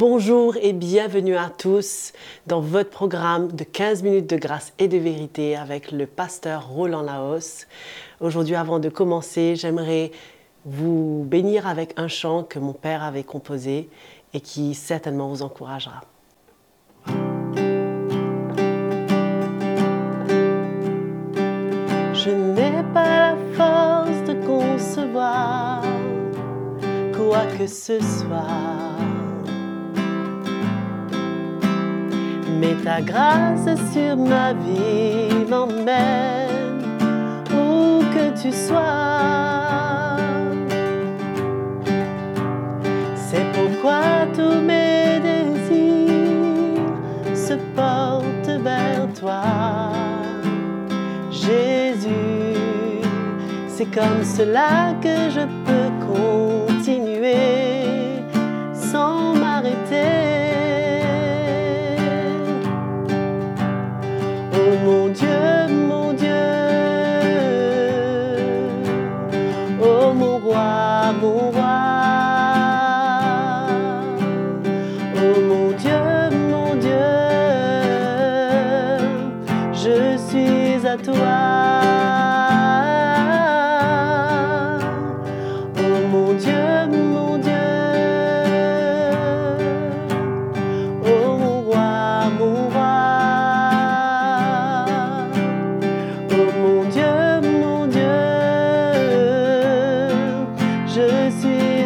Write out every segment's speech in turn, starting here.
Bonjour et bienvenue à tous dans votre programme de 15 minutes de grâce et de vérité avec le pasteur Roland Laos. Aujourd'hui, avant de commencer, j'aimerais vous bénir avec un chant que mon père avait composé et qui certainement vous encouragera. Je n'ai pas la force de concevoir quoi que ce soit. Mais ta grâce sur ma vie m'emmène où que tu sois. C'est pourquoi tous mes désirs se portent vers toi. Jésus, c'est comme cela que je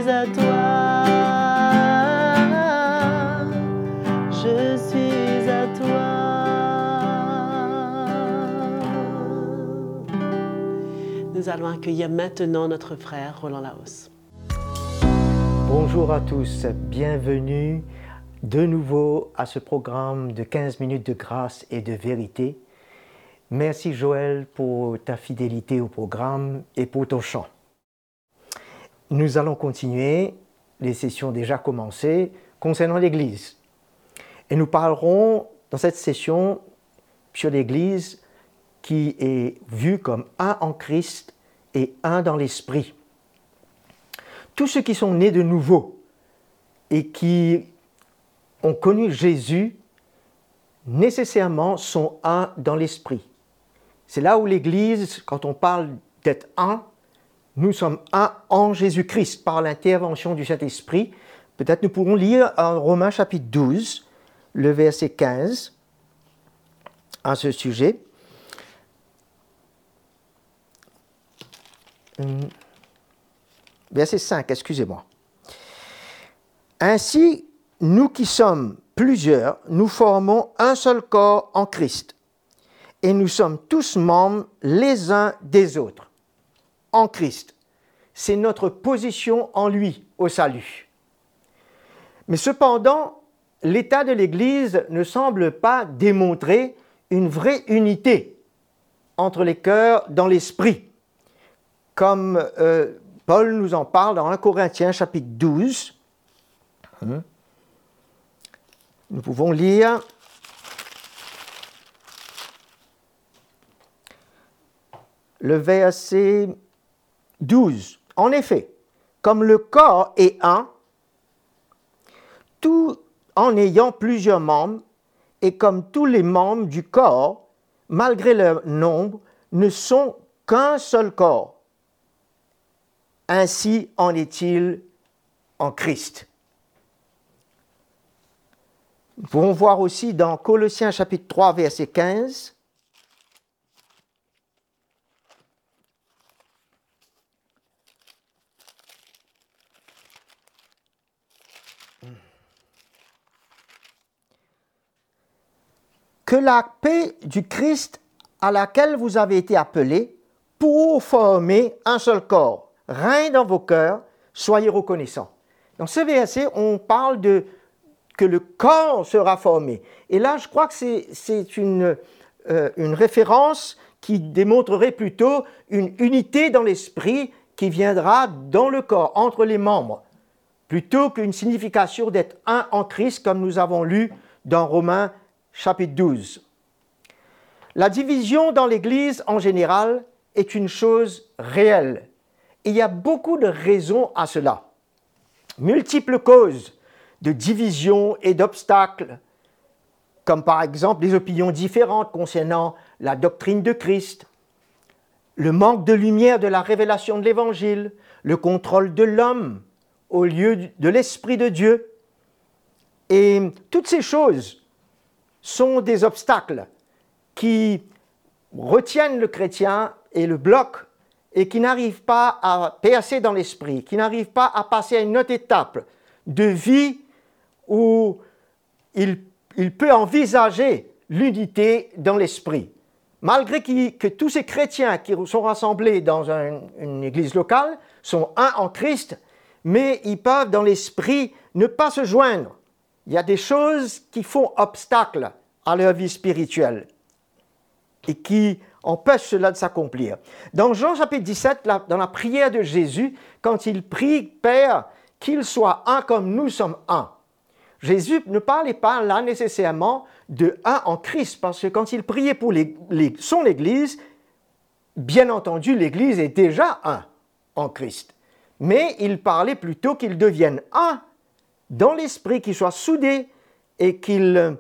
suis à toi. Je suis à toi. Nous allons accueillir maintenant notre frère Roland Laos. Bonjour à tous, bienvenue de nouveau à ce programme de 15 minutes de grâce et de vérité. Merci Joël pour ta fidélité au programme et pour ton chant. Nous allons continuer les sessions déjà commencées concernant l'Église. Et nous parlerons dans cette session sur l'Église qui est vue comme un en Christ et un dans l'Esprit tous ceux qui sont nés de nouveau et qui ont connu Jésus, nécessairement sont un dans l'esprit. C'est là où l'Église, quand on parle d'être un, nous sommes un en Jésus-Christ par l'intervention du Saint-Esprit. Peut-être nous pourrons lire en Romains chapitre 12, le verset 15, à ce sujet. Hum verset 5, excusez-moi. Ainsi, nous qui sommes plusieurs, nous formons un seul corps en Christ. Et nous sommes tous membres les uns des autres en Christ. C'est notre position en lui au salut. Mais cependant, l'état de l'Église ne semble pas démontrer une vraie unité entre les cœurs dans l'esprit, comme euh, Paul nous en parle dans 1 Corinthiens chapitre 12. Nous pouvons lire le verset 12. En effet, comme le corps est un, tout en ayant plusieurs membres, et comme tous les membres du corps, malgré leur nombre, ne sont qu'un seul corps. Ainsi en est-il en Christ. Nous pouvons voir aussi dans Colossiens chapitre 3 verset 15 que la paix du Christ à laquelle vous avez été appelés pour former un seul corps règne dans vos cœurs, soyez reconnaissants. Dans ce verset, on parle de que le corps sera formé. Et là, je crois que c'est une, euh, une référence qui démontrerait plutôt une unité dans l'esprit qui viendra dans le corps, entre les membres, plutôt qu'une signification d'être un en Christ, comme nous avons lu dans Romains chapitre 12. La division dans l'Église en général est une chose réelle. Il y a beaucoup de raisons à cela. Multiples causes de divisions et d'obstacles, comme par exemple des opinions différentes concernant la doctrine de Christ, le manque de lumière de la révélation de l'Évangile, le contrôle de l'homme au lieu de l'Esprit de Dieu. Et toutes ces choses sont des obstacles qui retiennent le chrétien et le bloquent et qui n'arrivent pas à percer dans l'esprit, qui n'arrivent pas à passer à une autre étape de vie où il, peut envisager l'unité dans l'esprit. Malgré que tous ces chrétiens qui sont rassemblés dans une église locale sont un en Christ, mais ils peuvent dans l'esprit ne pas se joindre. Il y a des choses qui font obstacle à leur vie spirituelle et qui empêchent cela de s'accomplir. Dans Jean chapitre 17, dans la prière de Jésus, quand il prie, Père, qu'il soit un comme nous sommes un. Jésus ne parlait pas là nécessairement de un en Christ, parce que quand il priait pour son Église, bien entendu, l'Église est déjà un en Christ. Mais il parlait plutôt qu'ils deviennent un dans l'esprit, qu'ils soient soudés et qu'ils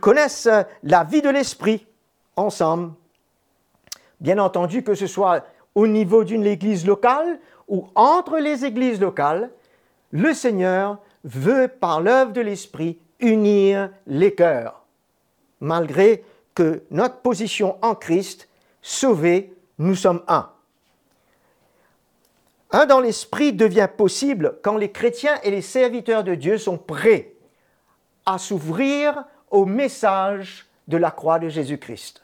connaissent la vie de l'esprit ensemble. Bien entendu, que ce soit au niveau d'une église locale ou entre les églises locales, le Seigneur veut, par l'œuvre de l'Esprit, unir les cœurs, malgré que notre position en Christ, sauvés, nous sommes un. Un dans l'Esprit devient possible quand les chrétiens et les serviteurs de Dieu sont prêts à s'ouvrir au message de la croix de Jésus-Christ.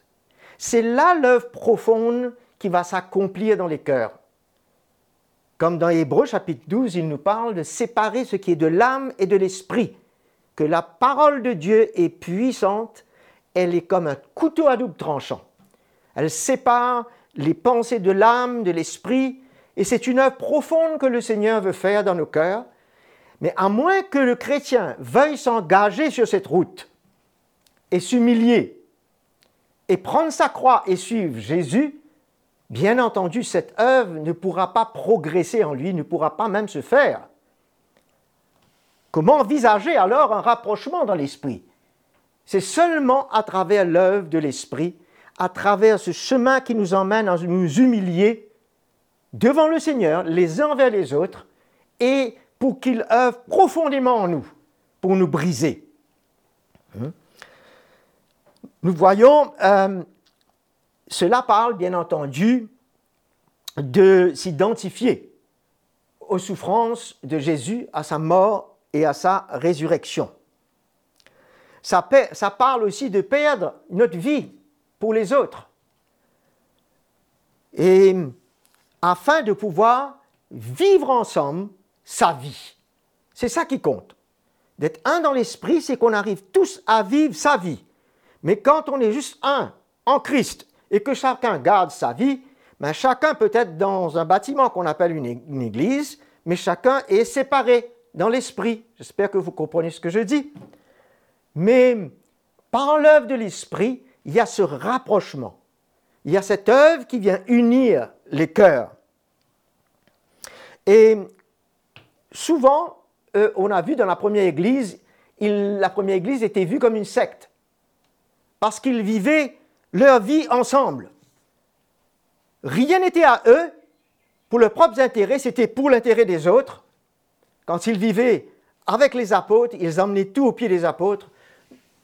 C'est là l'œuvre profonde qui va s'accomplir dans les cœurs. Comme dans Hébreu chapitre 12, il nous parle de séparer ce qui est de l'âme et de l'esprit, que la parole de Dieu est puissante, elle est comme un couteau à double tranchant. Elle sépare les pensées de l'âme, de l'esprit, et c'est une œuvre profonde que le Seigneur veut faire dans nos cœurs. Mais à moins que le chrétien veuille s'engager sur cette route et s'humilier et prendre sa croix et suivre Jésus, bien entendu, cette œuvre ne pourra pas progresser en lui, ne pourra pas même se faire. Comment envisager alors un rapprochement dans l'esprit? C'est seulement à travers l'œuvre de l'esprit, à travers ce chemin qui nous emmène à nous humilier devant le Seigneur, les uns vers les autres, et pour qu'il œuvre profondément en nous, pour nous briser. Hein? Nous voyons, euh, cela parle bien entendu de s'identifier aux souffrances de Jésus, à sa mort et à sa résurrection. Ça, ça parle aussi de perdre notre vie pour les autres. Et afin de pouvoir vivre ensemble sa vie. C'est ça qui compte. D'être un dans l'esprit, c'est qu'on arrive tous à vivre sa vie. Mais quand on est juste un en Christ et que chacun garde sa vie, ben chacun peut être dans un bâtiment qu'on appelle une, église, mais chacun est séparé dans l'esprit. J'espère que vous comprenez ce que je dis. Mais par l'œuvre de l'esprit, il y a ce rapprochement. Il y a cette œuvre qui vient unir les cœurs. Et souvent, euh, on a vu dans la première église, la première église était vue comme une secte parce qu'ils vivaient leur vie ensemble. Rien n'était à eux pour leurs propres intérêts, c'était pour l'intérêt des autres. Quand ils vivaient avec les apôtres, ils emmenaient tout au pied des apôtres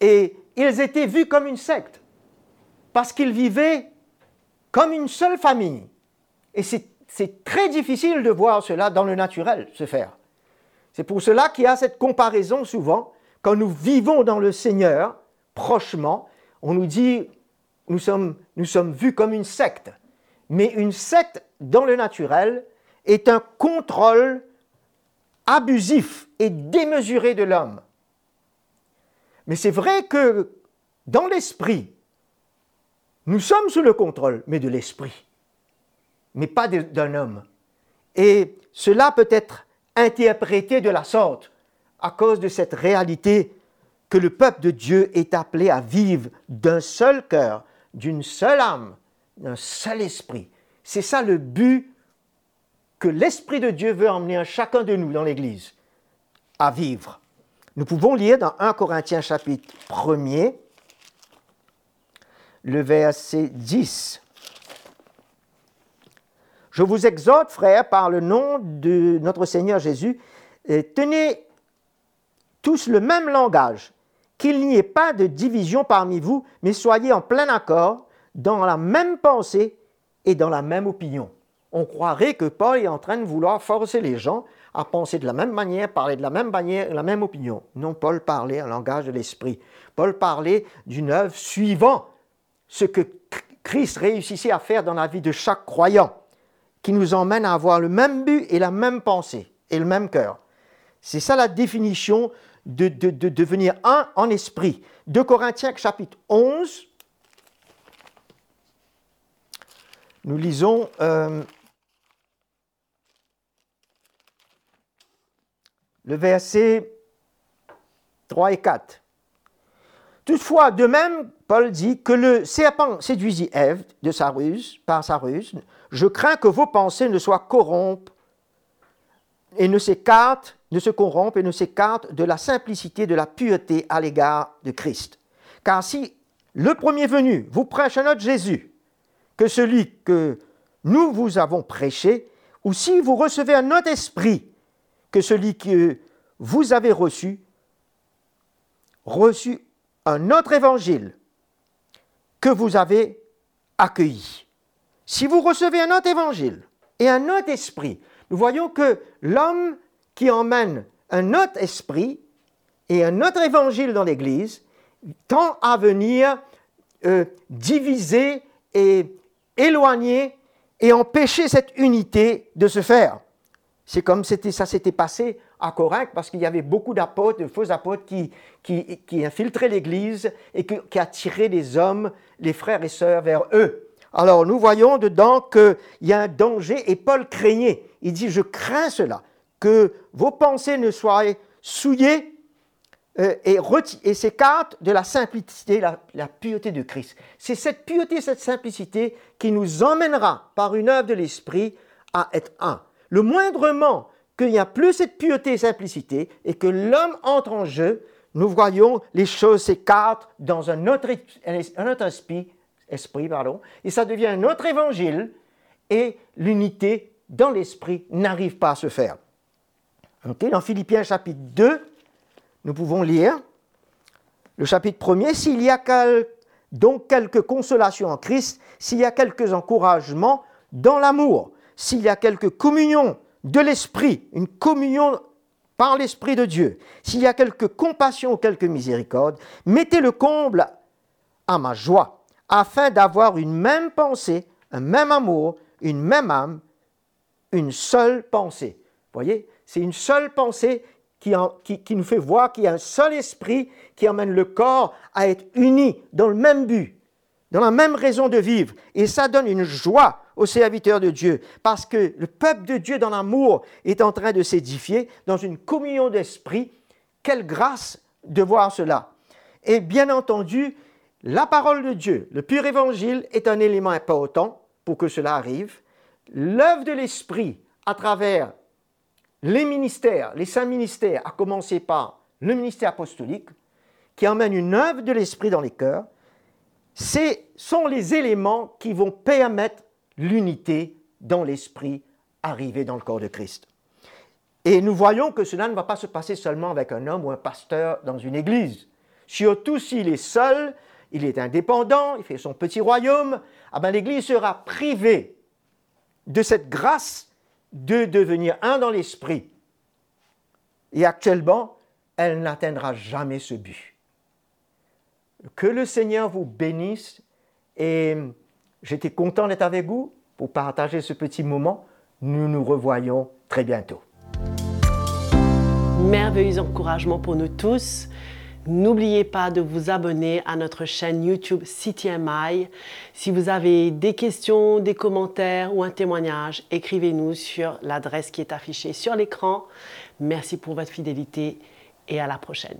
et ils étaient vus comme une secte parce qu'ils vivaient comme une seule famille. Et c'est très difficile de voir cela dans le naturel se faire. C'est pour cela qu'il y a cette comparaison souvent quand nous vivons dans le Seigneur prochement on nous dit nous sommes, nous sommes vus comme une secte. Mais une secte dans le naturel est un contrôle abusif et démesuré de l'homme. Mais c'est vrai que dans l'esprit, nous sommes sous le contrôle, mais de l'esprit, mais pas d'un homme. Et cela peut être interprété de la sorte à cause de cette réalité que le peuple de Dieu est appelé à vivre d'un seul cœur, d'une seule âme, d'un seul esprit. C'est ça le but que l'Esprit de Dieu veut emmener à chacun de nous dans l'Église, à vivre. Nous pouvons lire dans 1 Corinthiens chapitre 1er, le verset 10. Je vous exhorte, frères, par le nom de notre Seigneur Jésus, tenez tous le même langage, qu'il n'y ait pas de division parmi vous, mais soyez en plein accord, dans la même pensée et dans la même opinion. On croirait que Paul est en train de vouloir forcer les gens à penser de la même manière, parler de la même manière, la même opinion. Non, Paul parlait un langage de l'esprit. Paul parlait d'une œuvre suivant ce que Christ réussissait à faire dans la vie de chaque croyant qui nous emmène à avoir le même but et la même pensée et le même cœur. C'est ça la définition de, devenir un en esprit. De Corinthiens chapitre 11, nous lisons euh, le verset 3 et 4. Toutefois, de même, Paul dit que le serpent séduisit Ève de sa ruse, par sa ruse. Je crains que vos pensées ne soient corrompes et ne s'écartent, ne se corrompent et ne s'écartent de la simplicité, de la pureté à l'égard de Christ. Car si le premier venu vous prêche un autre Jésus que celui que nous vous avons prêché, ou si vous recevez un autre esprit que celui que vous avez reçu, reçu un autre évangile que vous avez accueilli. Si vous recevez un autre évangile et un autre esprit, nous voyons que l'homme qui emmène un autre esprit et un autre évangile dans l'Église tend à venir euh, diviser et éloigner et empêcher cette unité de se faire. C'est comme ça s'était passé à Corinthe parce qu'il y avait beaucoup d'apôtres, de faux apôtres qui, qui, infiltraient l'Église et qui attiraient les hommes, les frères et sœurs vers eux. Alors nous voyons dedans qu'il y a un danger et Paul craignait. Il dit, je crains cela, que vos pensées ne soient souillées euh, et, s'écartent de la simplicité, la, la pureté de Christ. C'est cette pureté, cette simplicité qui nous emmènera par une œuvre de l'Esprit à être un. Le moindrement qu'il n'y a plus cette pureté et simplicité et que l'homme entre en jeu, nous voyons les choses s'écartent dans un autre esprit, esprit pardon, et ça devient un autre évangile et l'unité dans l'esprit n'arrive pas à se faire. dans Philippiens chapitre 2, nous pouvons lire le chapitre 1er, s'il y a donc quelques consolations en Christ, s'il y a quelques encouragements dans l'amour, s'il y a quelques communions de l'Esprit, une communion par l'Esprit de Dieu, s'il y a quelque compassion ou quelque miséricorde, mettez le comble à ma joie, afin d'avoir une même pensée, un même amour, une même âme, une seule pensée. Voyez, c'est une seule pensée qui, qui, nous fait voir qu'il y a un seul esprit qui emmène le corps à être uni dans le même but, dans la même raison de vivre. Et ça donne une joie aux serviteurs de Dieu, parce que le peuple de Dieu dans l'amour est en train de s'édifier dans une communion d'esprit. Quelle grâce de voir cela. Et bien entendu, la parole de Dieu, le pur évangile, est un élément important pour que cela arrive. L'œuvre de l'esprit à travers les ministères, les saints ministères, à commencer par le ministère apostolique, qui emmène une œuvre de l'esprit dans les cœurs, ce sont les éléments qui vont permettre l'unité dans l'esprit arrivé dans le corps de Christ. Et nous voyons que cela ne va pas se passer seulement avec un homme ou un pasteur dans une église. Surtout s'il est seul, il est indépendant, il fait son petit royaume, ah ben l'église sera privée de cette grâce de devenir un dans l'esprit. Et actuellement, elle n'atteindra jamais ce but. Que le Seigneur vous bénisse et J'étais content d'être avec vous pour partager ce petit moment. Nous nous revoyons très bientôt. Merveilleux encouragement pour nous tous. N'oubliez pas de vous abonner à notre chaîne YouTube CityMI. Si vous avez des questions, des commentaires ou un témoignage, écrivez-nous sur l'adresse qui est affichée sur l'écran. Merci pour votre fidélité et à la prochaine.